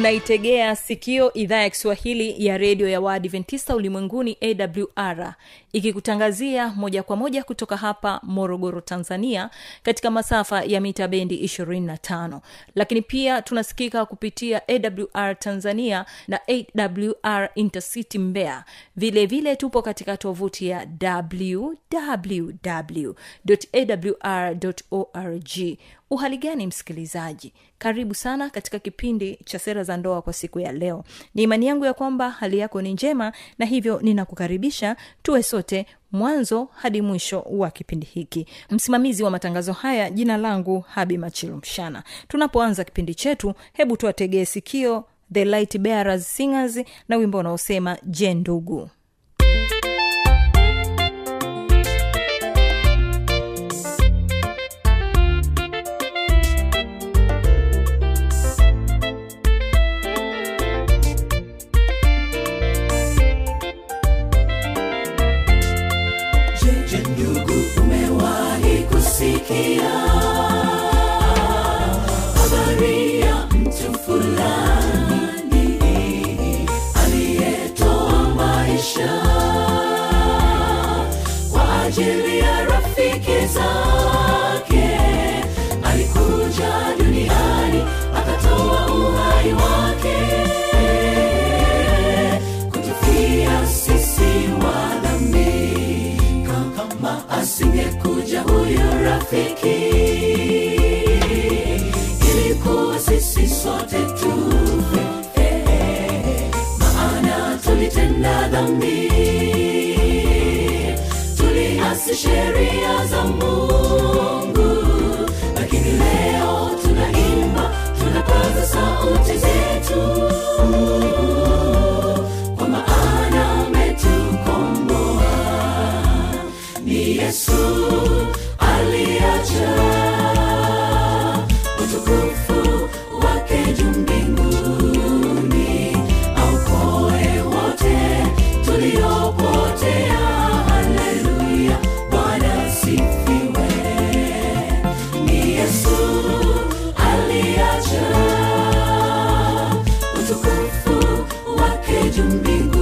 unaitegea sikio idhaa ya kiswahili ya redio ya waadventista ulimwenguni awr ikikutangazia moja kwa moja kutoka hapa morogoro tanzania katika masafa ya mita bendi 25 lakini pia tunasikika kupitia awr tanzania na awr intercity mbea vile vile tupo katika tovuti ya www.awr.org uhali gani msikilizaji? Karibu sana katika kipindi cha sera za ndoa kwa siku ya leo. Ni imani yangu ya kwamba hali yako ni njema na hivyo ninakukaribisha tuwe sote mwanzo hadi mwisho wa kipindi hiki. Msimamizi wa matangazo haya jina langu habi machilu mshana. Tunapoanza kipindi chetu hebu tuwategee sikio the light bearers singers na wimbo unaosema je ndugu asingekuja huyu rafiki. Ilikuwa sisi sote tufe eh, maana tulitenda dhambi. Tuliasi sheria za mungu wake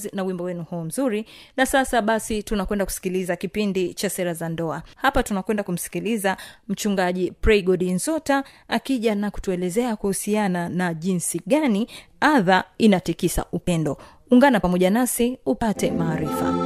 singers na wimbo wenu huu mzuri. Na sasa basi tunakwenda kusikiliza kipindi cha sera za ndoa. Hapa tunakwenda kumsikiliza mchungaji praygod nzota akija na kutuelezea kuhusiana na jinsi gani adha inatikisa upendo. Ungana pamoja nasi upate maarifa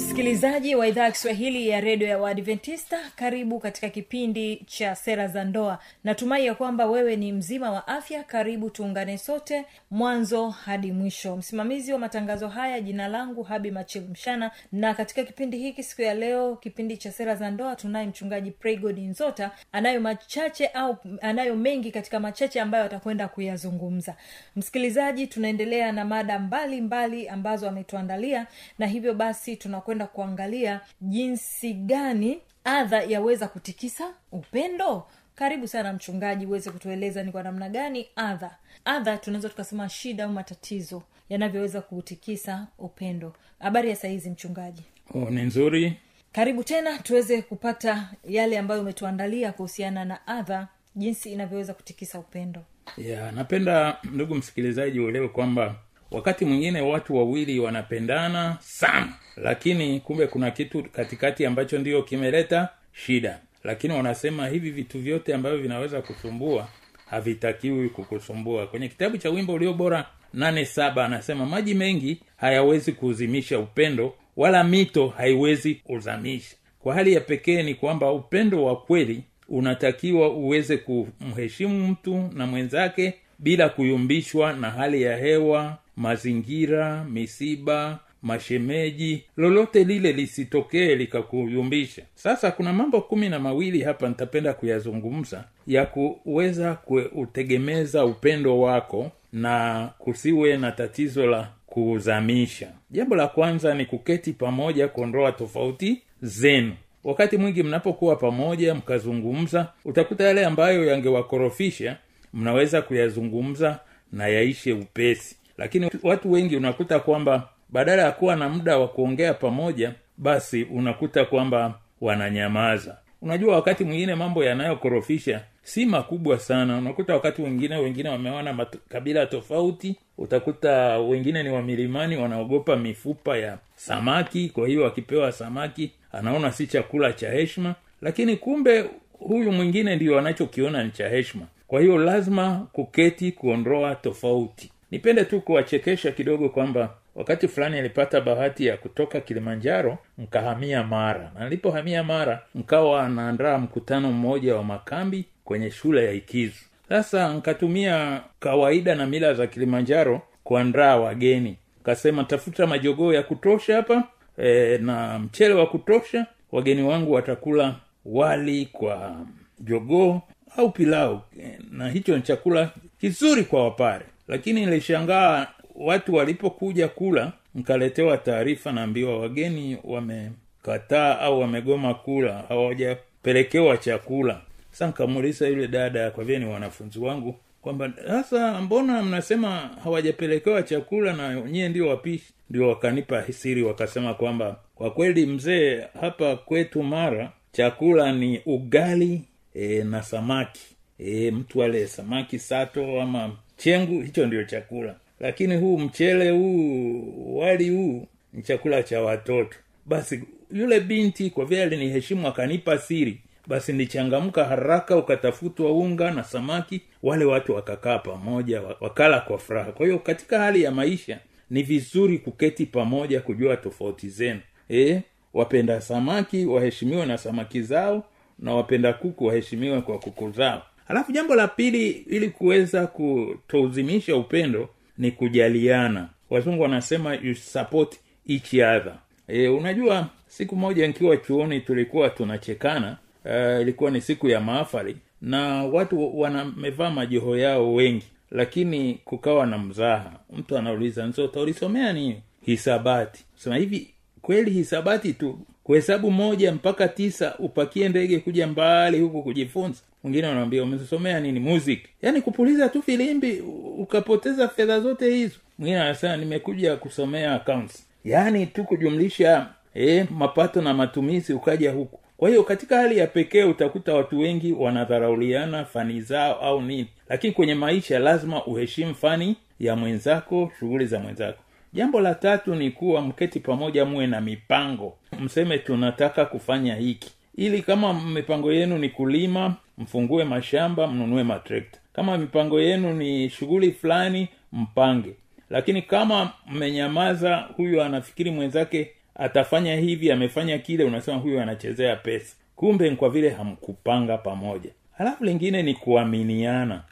themselves. Msikilizaji wa idhaa ya kiswahili ya redio ya waadventista karibu katika kipindi cha sera za ndoa. Natumai ya kwamba wewe ni mzima wa afya. Karibu tuungane sote mwanzo hadi mwisho. Msimamizi wa matangazo haya jina langu habi machil mshana. Na katika kipindi hiki siku ya leo kipindi cha sera za ndoa tunaye mchungaji praygod nzota. Anayo machache au anayo mengi katika machache ambayo atakwenda kuyazungumza. Msikilizaji tunaendelea na mada mbalimbali mbali ambazo ametuandalia. Na hivyo basi tunakwenda kuangalia jinsi gani adha yaweza kutikisa upendo. Karibu sana mchungaji uweze kutueleza ni kwa namna gani adha. Adha tunaweza tukasema shida au matatizo yanavyoweza kutikisa upendo. Habari ya sahizi mchungaji? Oh, ni nzuri. Karibu tena tuweze kupata yale ambayo umetuandalia kuhusiana na adha jinsi inavyoweza kutikisa upendo. Ya napenda ndugu msikilizaji uelewe kwamba wakati mwingine watu wawili wanapendana sana. Lakini kumbe kuna kitu katikati ambacho ndio kimeleta shida. Lakini wanasema hivi vitu vyote ambavyo vinaweza kusumbua havitakiwi kukusumbua. Kwenye kitabu cha wimbo ulio bora nane saba anasema maji mengi hayawezi kuuzimisha upendo wala mito haiwezi uzamisha kwa hali ya pekee ni kwamba upendo wa kweli unatakiwa uweze kumheshimu mtu na mwenzake bila kuyumbishwa na hali ya hewa mazingira misiba mashemeji lolote lile lisitokee likakuyumbisha sasa kuna mambo kumi na mawili hapa nitapenda kuyazungumza ya kuweza kuutegemeza upendo wako na kusiwe na tatizo la kuuzamisha jambo la kwanza ni kuketi pamoja kuondoa tofauti zenu. Wakati mwingi mnapokuwa pamoja mkazungumza utakuta yale ambayo yangewakorofisha mnaweza kuyazungumza na yaishe upesi lakini watu wengi unakuta kwamba badala ya kuwa na muda wa kuongea pamoja basi unakuta kwamba wananyamaza. Unajua wakati mwingine mambo yanayokorofisha si makubwa sana. Unakuta wakati wengine wengine wameona makabila tofauti. Utakuta wengine ni wamilimani wanaogopa mifupa ya samaki. Kwa hiyo akipewa samaki anaona si chakula cha heshima. Lakini kumbe huyu mwingine ndio anachokiona ni cha heshima. Kwa hiyo lazima kuketi kuondoa tofauti nipende tu kuwachekesha kidogo kwamba wakati fulani alipata bahati ya kutoka kilimanjaro nkahamia mara. Na nilipohamia mara nkawa anaandaa mkutano mmoja wa makambi kwenye shule ya ikizu. Sasa nkatumia kawaida na mila za kilimanjaro kuandaa wageni. Kasema tafuta majogoo ya kutosha hapa e, na mchele wa kutosha. Wageni wangu watakula wali kwa jogoo au pilau. E, na hicho ni chakula kizuri kwa wapare lakini nilishangaa watu walipokuja kula nkaletewa taarifa naambiwa wageni wamekataa au wamegoma kula hawajapelekewa chakula. Sasa nkamuuliza yule dada kwa vile ni wanafunzi wangu kwamba sasa mbona mnasema hawajapelekewa chakula na nyie ndio wapishi ndio wakanipa siri wakasema kwamba kwa kweli mzee hapa kwetu mara chakula ni ugali e, na samaki. E, mtu ale samaki sato ama chengu hicho ndio chakula. Lakini huu mchele huu wali huu ni chakula cha watoto. Basi yule binti kwa vile aliniheshimu akanipa siri basi nilichangamka haraka ukatafutwa unga na samaki wale watu wakakaa pamoja wakala kwa furaha. Kwa hiyo katika hali ya maisha ni vizuri kuketi pamoja kujua tofauti zenu. E, wapenda samaki waheshimiwe na samaki zao na wapenda kuku waheshimiwe kwa kuku zao halafu jambo la pili ili kuweza kutouzimisha upendo ni kujaliana. Wazungu wanasema you support each other. E, unajua siku moja nikiwa chuoni tulikuwa tunachekana uh, ilikuwa ni siku ya maafali na watu wanamevaa majoho yao wengi lakini kukawa na mzaha. Mtu anauliza nzota ulisomea nini? Hisabati. Sema hivi kweli hisabati tu kuhesabu moja mpaka tisa upakie ndege kuja mbali huku kujifunza. Mwingine wanawambia umesomea nini music? Yaani kupuliza tu filimbi ukapoteza fedha zote hizo. Mwingine anasema nimekuja kusomea accounts. Yaani tu kujumlisha eh, mapato na matumizi ukaja huku. Kwa hiyo katika hali ya pekee utakuta watu wengi wanadharauliana fani zao au nini. Lakini kwenye maisha lazima uheshimu fani ya mwenzako shughuli za mwenzako jambo la tatu ni kuwa mketi pamoja muwe na mipango. Mseme tunataka kufanya hiki. Ili kama mipango yenu ni kulima mfungue mashamba mnunue matrekta. Kama mipango yenu ni shughuli fulani mpange. Lakini kama mmenyamaza huyu anafikiri mwenzake atafanya hivi amefanya kile unasema huyu anachezea pesa. Kumbe kwa vile hamkupanga pamoja. Halafu lingine ni kuaminiana.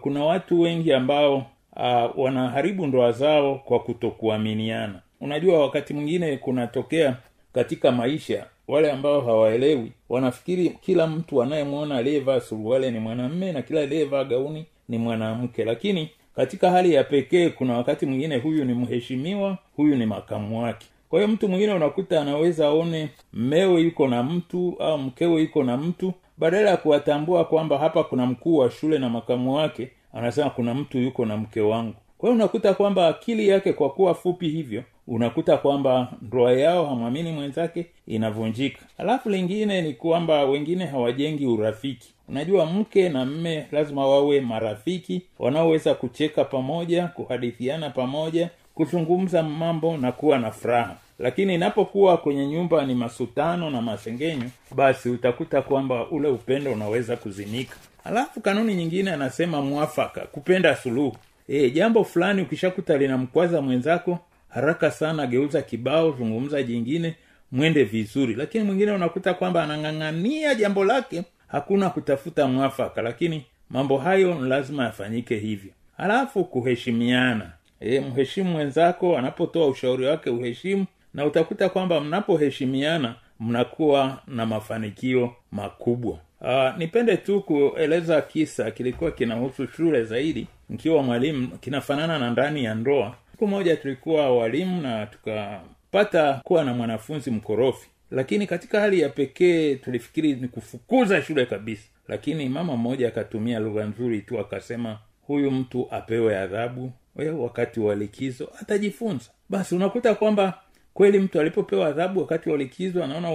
Kuna watu wengi ambao uh, wanaharibu ndoa zao kwa kutokuaminiana. Unajua wakati mwingine kunatokea katika maisha wale ambao hawaelewi wanafikiri kila mtu anayemwona aliyevaa suruale ni mwanamme na kila aliyevaa gauni ni mwanamke. Lakini katika hali ya pekee kuna wakati mwingine huyu ni mheshimiwa huyu ni makamu wake. Kwa hiyo mtu mwingine unakuta anaweza aone mmewe yuko na mtu au mkewe yuko na mtu badala ya kuwatambua kwamba hapa kuna mkuu wa shule na makamu wake anasema kuna mtu yuko na mke wangu. Kwa hiyo unakuta kwamba akili yake kwa kuwa fupi hivyo unakuta kwamba ndoa yao hamwamini mwenzake inavunjika. Alafu lingine ni kwamba wengine hawajengi urafiki. Unajua mke na mme lazima wawe marafiki wanaoweza kucheka pamoja kuhadithiana pamoja kuzungumza mambo na kuwa na furaha. Lakini inapokuwa kwenye nyumba ni masutano na masengenyo basi utakuta kwamba ule upendo unaweza kuzinika alafu kanuni nyingine anasema mwafaka kupenda suluhu. E, jambo fulani ukishakuta linamkwaza mwenzako haraka sana geuza kibao zungumza jingine mwende vizuri. Lakini mwingine unakuta kwamba anang'ang'ania jambo lake hakuna kutafuta mwafaka. Lakini mambo hayo lazima yafanyike hivyo. Halafu kuheshimiana. E, mheshimu mwenzako anapotoa ushauri wake uheshimu na utakuta kwamba mnapoheshimiana mnakuwa na mafanikio makubwa Uh, nipende tu kueleza kisa kilikuwa kinahusu shule zaidi. Nikiwa mwalimu kinafanana na ndani ya ndoa. Siku moja tulikuwa walimu na tukapata kuwa na mwanafunzi mkorofi. Lakini katika hali ya pekee tulifikiri ni kufukuza shule kabisa. Lakini mama mmoja akatumia lugha nzuri tu akasema huyu mtu apewe adhabu wakati wa likizo atajifunza. Basi unakuta kwamba kweli mtu alipopewa adhabu wakati wa likizo anaona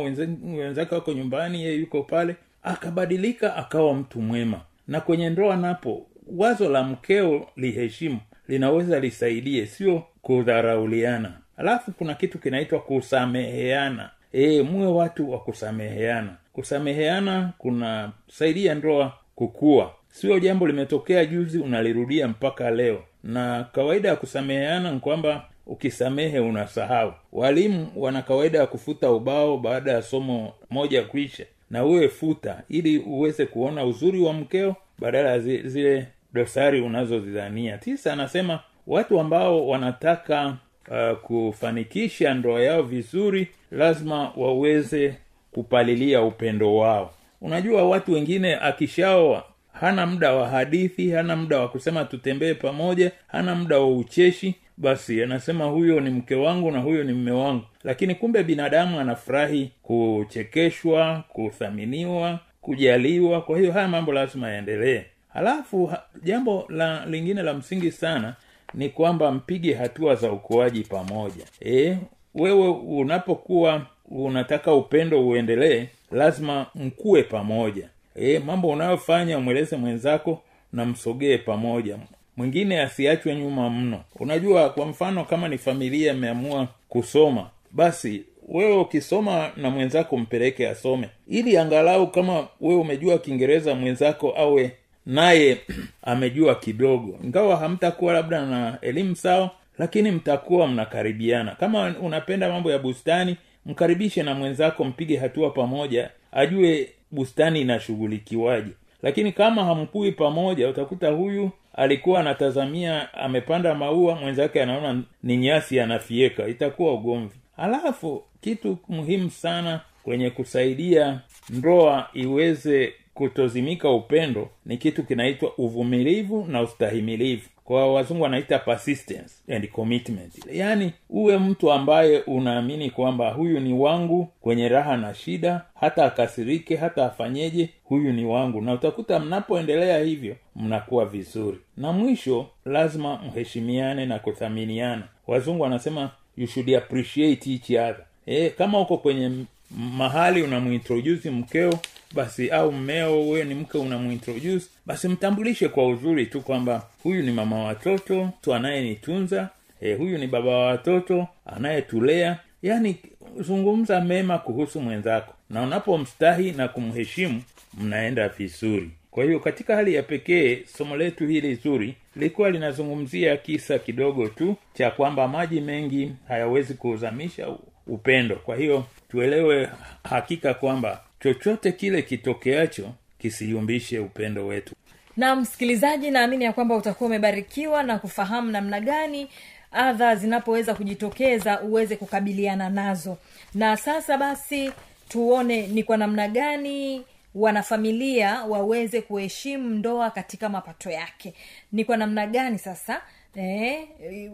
wenzake wako nyumbani yeye yuko pale akabadilika akawa mtu mwema. Na kwenye ndoa napo wazo la mkeo liheshimu linaweza lisaidie sio kudharauliana. Alafu kuna kitu kinaitwa kusameheana. E, muwe watu wa kusameheana. Kusameheana kunasaidia ndoa kukua. Sio jambo limetokea juzi unalirudia mpaka leo. Na kawaida ya kusameheana ni kwamba ukisamehe unasahau. Walimu wana kawaida ya kufuta ubao baada ya somo moja kuisha na uwe futa ili uweze kuona uzuri wa mkeo badala ya zile dosari unazozidhania. Tisa anasema watu ambao wanataka uh, kufanikisha ndoa yao vizuri lazima waweze kupalilia upendo wao. Unajua watu wengine akishaoa hana muda wa hadithi hana muda wa kusema tutembee pamoja hana muda wa ucheshi basi anasema huyo ni mke wangu na huyo ni mme wangu. Lakini kumbe binadamu anafurahi kuchekeshwa kuthaminiwa kujaliwa. Kwa hiyo haya mambo lazima yaendelee. Halafu jambo la lingine la msingi sana ni kwamba mpige hatua za ukuaji pamoja. E, wewe unapokuwa unataka upendo uendelee lazima mkue pamoja. E, mambo unayofanya umweleze mwenzako na msogee pamoja mwingine asiachwe nyuma mno. Unajua kwa mfano kama ni familia imeamua kusoma basi wewe ukisoma na mwenzako mpeleke asome. Ili angalau kama wewe umejua kiingereza mwenzako awe naye amejua kidogo. Ingawa hamtakuwa labda na elimu sawa lakini mtakuwa mnakaribiana. Kama unapenda mambo ya bustani mkaribishe na mwenzako mpige hatua pamoja ajue bustani inashughulikiwaje lakini kama hamkui pamoja utakuta huyu alikuwa anatazamia amepanda maua mwenzake anaona ni nyasi anafieka itakuwa ugomvi. Halafu kitu muhimu sana kwenye kusaidia ndoa iweze kutozimika upendo ni kitu kinaitwa uvumilivu na ustahimilivu kwa wazungu wanaita persistence and commitment. Yaani uwe mtu ambaye unaamini kwamba huyu ni wangu kwenye raha na shida hata akasirike hata afanyeje huyu ni wangu. Na utakuta mnapoendelea hivyo mnakuwa vizuri. Na mwisho lazima mheshimiane na kuthaminiana. Wazungu wanasema you should appreciate each other. E, kama uko kwenye mahali unamuintroduce mkeo basi au mmeo wewe ni mke unamuintroduce basi mtambulishe kwa uzuri tu kwamba huyu ni mama watoto tu anayenitunza e, huyu ni baba wa watoto anayetulea. Yaani zungumza mema kuhusu mwenzako. Na unapomstahi na kumheshimu mnaenda vizuri. Kwa hiyo katika hali ya pekee somo letu hili zuri lilikuwa linazungumzia kisa kidogo tu cha kwamba maji mengi hayawezi kuuzamisha upendo. Kwa hiyo tuelewe hakika kwamba chochote kile kitokeacho kisiyumbishe upendo wetu. Na msikilizaji naamini ya kwamba utakuwa umebarikiwa na kufahamu namna gani adha zinapoweza kujitokeza uweze kukabiliana nazo. Na sasa basi tuone ni kwa namna gani wanafamilia waweze kuheshimu ndoa katika mapato yake. Ni kwa namna gani sasa eh,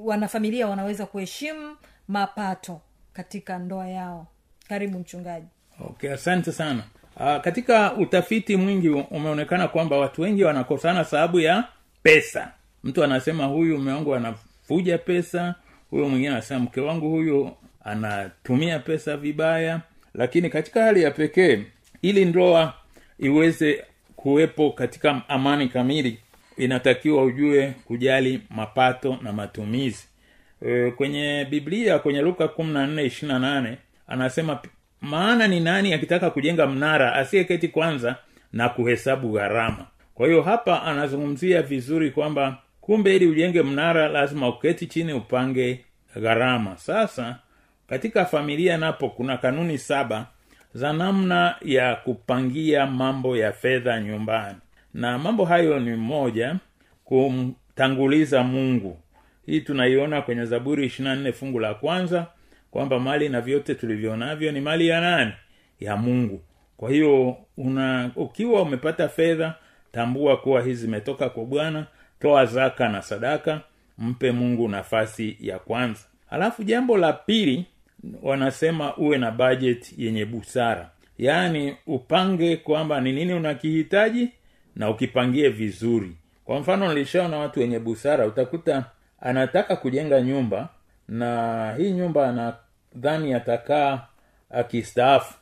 wanafamilia wanaweza kuheshimu mapato katika ndoa yao? Karibu mchungaji okay asante sana. Aa, katika utafiti mwingi umeonekana kwamba watu wengi wanakosana sababu ya pesa. Mtu anasema huyu mume wangu anafuja pesa huyo mwingine anasema mke wangu huyu anatumia pesa vibaya. Lakini katika hali ya pekee ili ndoa iweze kuwepo katika amani kamili inatakiwa ujue kujali mapato na matumizi. E, kwenye biblia kwenye luka kumi na nne ishirina nane anasema maana ni nani akitaka kujenga mnara asiyeketi kwanza na kuhesabu gharama? Kwa hiyo hapa anazungumzia vizuri kwamba kumbe ili ujenge mnara lazima uketi chini upange gharama. Sasa katika familia napo kuna kanuni saba za namna ya kupangia mambo ya fedha nyumbani. Na mambo hayo ni moja kumtanguliza mungu. Hii tunaiona kwenye zaburi ishirina nne fungu la kwanza kwamba mali na vyote tulivyonavyo ni mali ya nani? Ya mungu. Kwa hiyo una ukiwa umepata fedha tambua kuwa hizi zimetoka kwa bwana toa zaka na sadaka mpe mungu nafasi ya kwanza. Alafu jambo la pili wanasema uwe na budget yenye busara. Yaani upange kwamba ni nini unakihitaji na ukipangie vizuri. Kwa mfano nilishaona watu wenye busara utakuta anataka kujenga nyumba na hii nyumba anadhani atakaa akistaafu.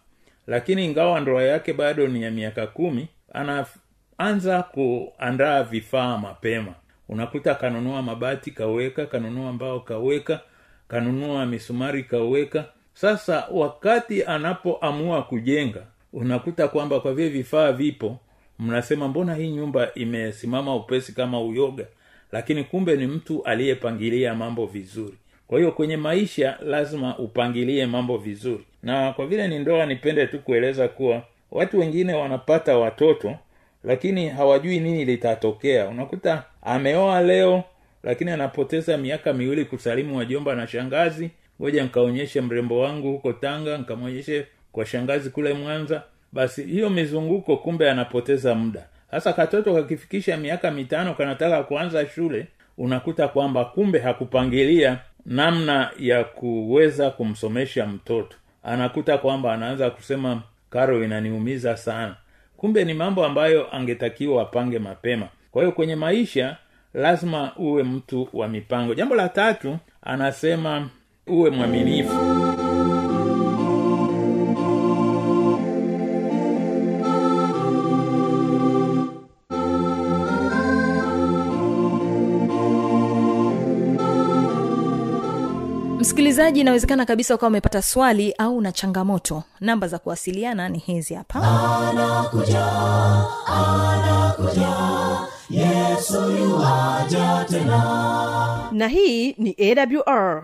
Lakini ingawa ndoa yake bado ni ya miaka kumi anaanza kuandaa vifaa mapema. Unakuta kanunua mabati kaweka kanunua mbao kaweka kanunua misumari kaweka. Sasa wakati anapoamua kujenga unakuta kwamba kwa vile vifaa vipo mnasema mbona hii nyumba imesimama upesi kama uyoga? Lakini kumbe ni mtu aliyepangilia mambo vizuri kwa hiyo kwenye maisha lazima upangilie mambo vizuri. Na kwa vile ni ndoa nipende tu kueleza kuwa watu wengine wanapata watoto lakini hawajui nini litatokea. Unakuta ameoa leo lakini anapoteza miaka miwili kusalimu wajomba na shangazi. Ngoja nkaonyeshe mrembo wangu huko tanga nkamwonyeshe kwa shangazi kule mwanza. Basi hiyo mizunguko kumbe anapoteza muda. Sasa katoto kakifikisha miaka mitano kanataka kuanza shule unakuta kwamba kumbe hakupangilia namna ya kuweza kumsomesha mtoto. Anakuta kwamba anaanza kusema karo inaniumiza sana. Kumbe ni mambo ambayo angetakiwa apange mapema. Kwa hiyo kwenye maisha lazima uwe mtu wa mipango. Jambo la tatu anasema uwe mwaminifu msikilizaji inawezekana kabisa ukawa umepata swali au na changamoto. Namba za kuwasiliana ni hizi hapa. Anakuja anakuja. Yesu tena. Na hii ni awr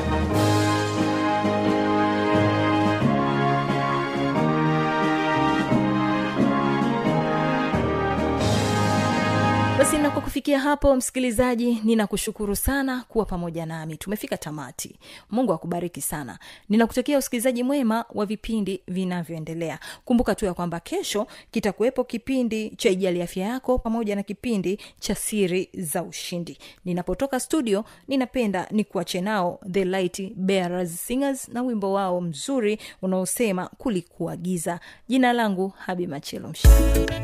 kufikia hapo msikilizaji ninakushukuru sana kuwa pamoja nami. Tumefika tamati. Mungu akubariki sana. Ninakutakia usikilizaji mwema wa vipindi vinavyoendelea. Kumbuka tu ya kwamba kesho kitakuwepo kipindi cha ijali afya yako pamoja na kipindi cha siri za ushindi. Ninapotoka studio ninapenda ni kuache nao the light bearers singers na wimbo wao mzuri unaosema kulikuwa giza jina langu habi machelo mshana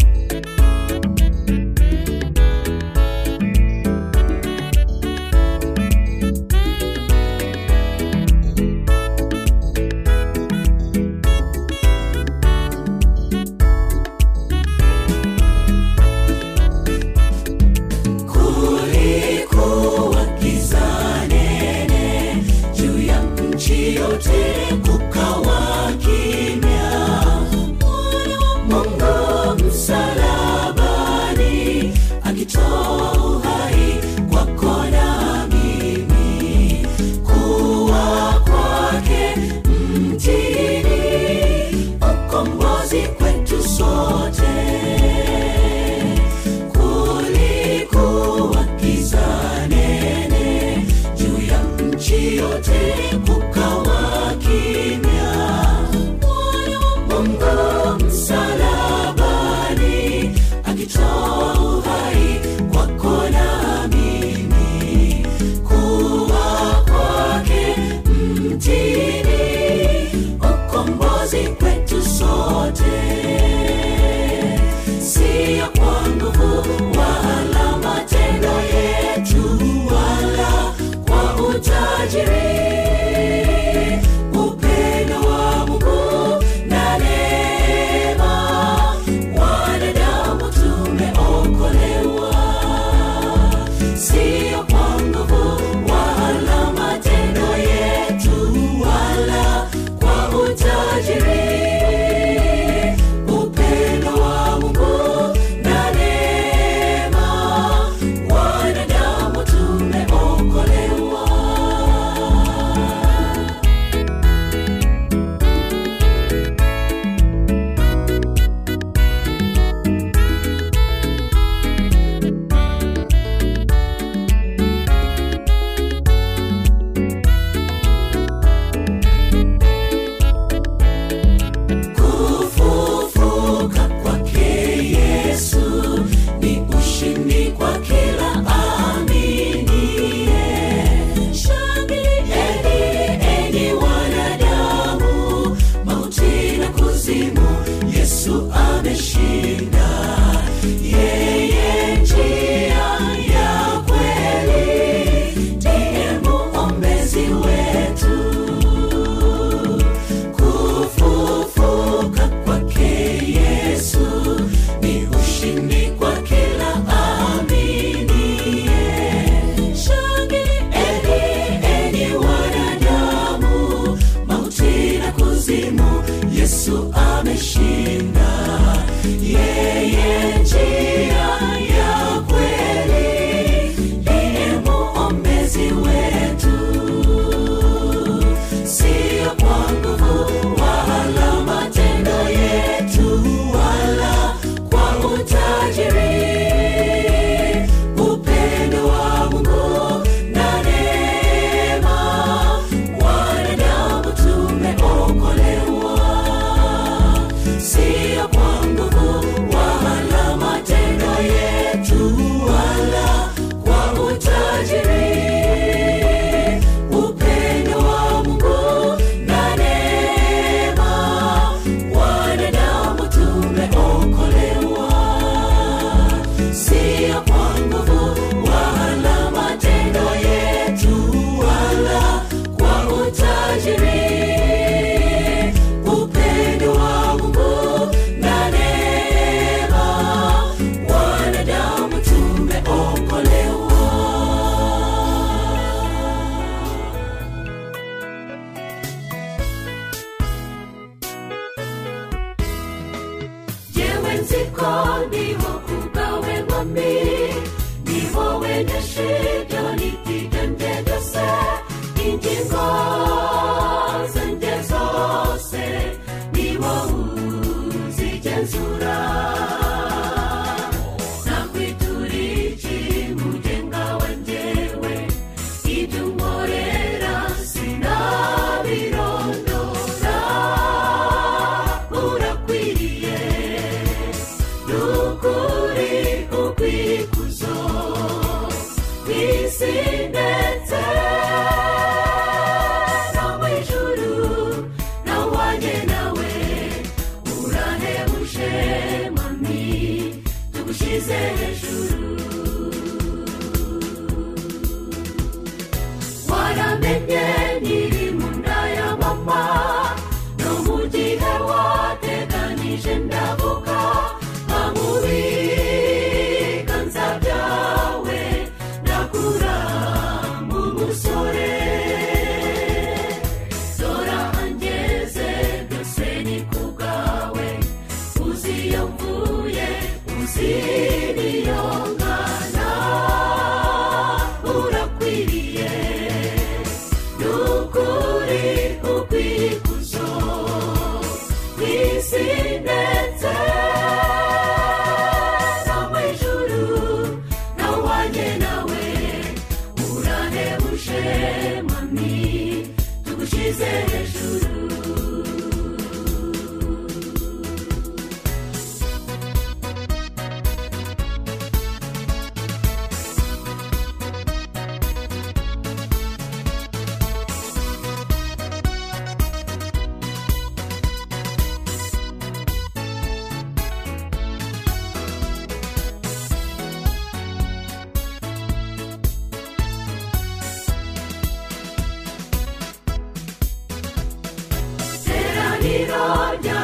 Mirar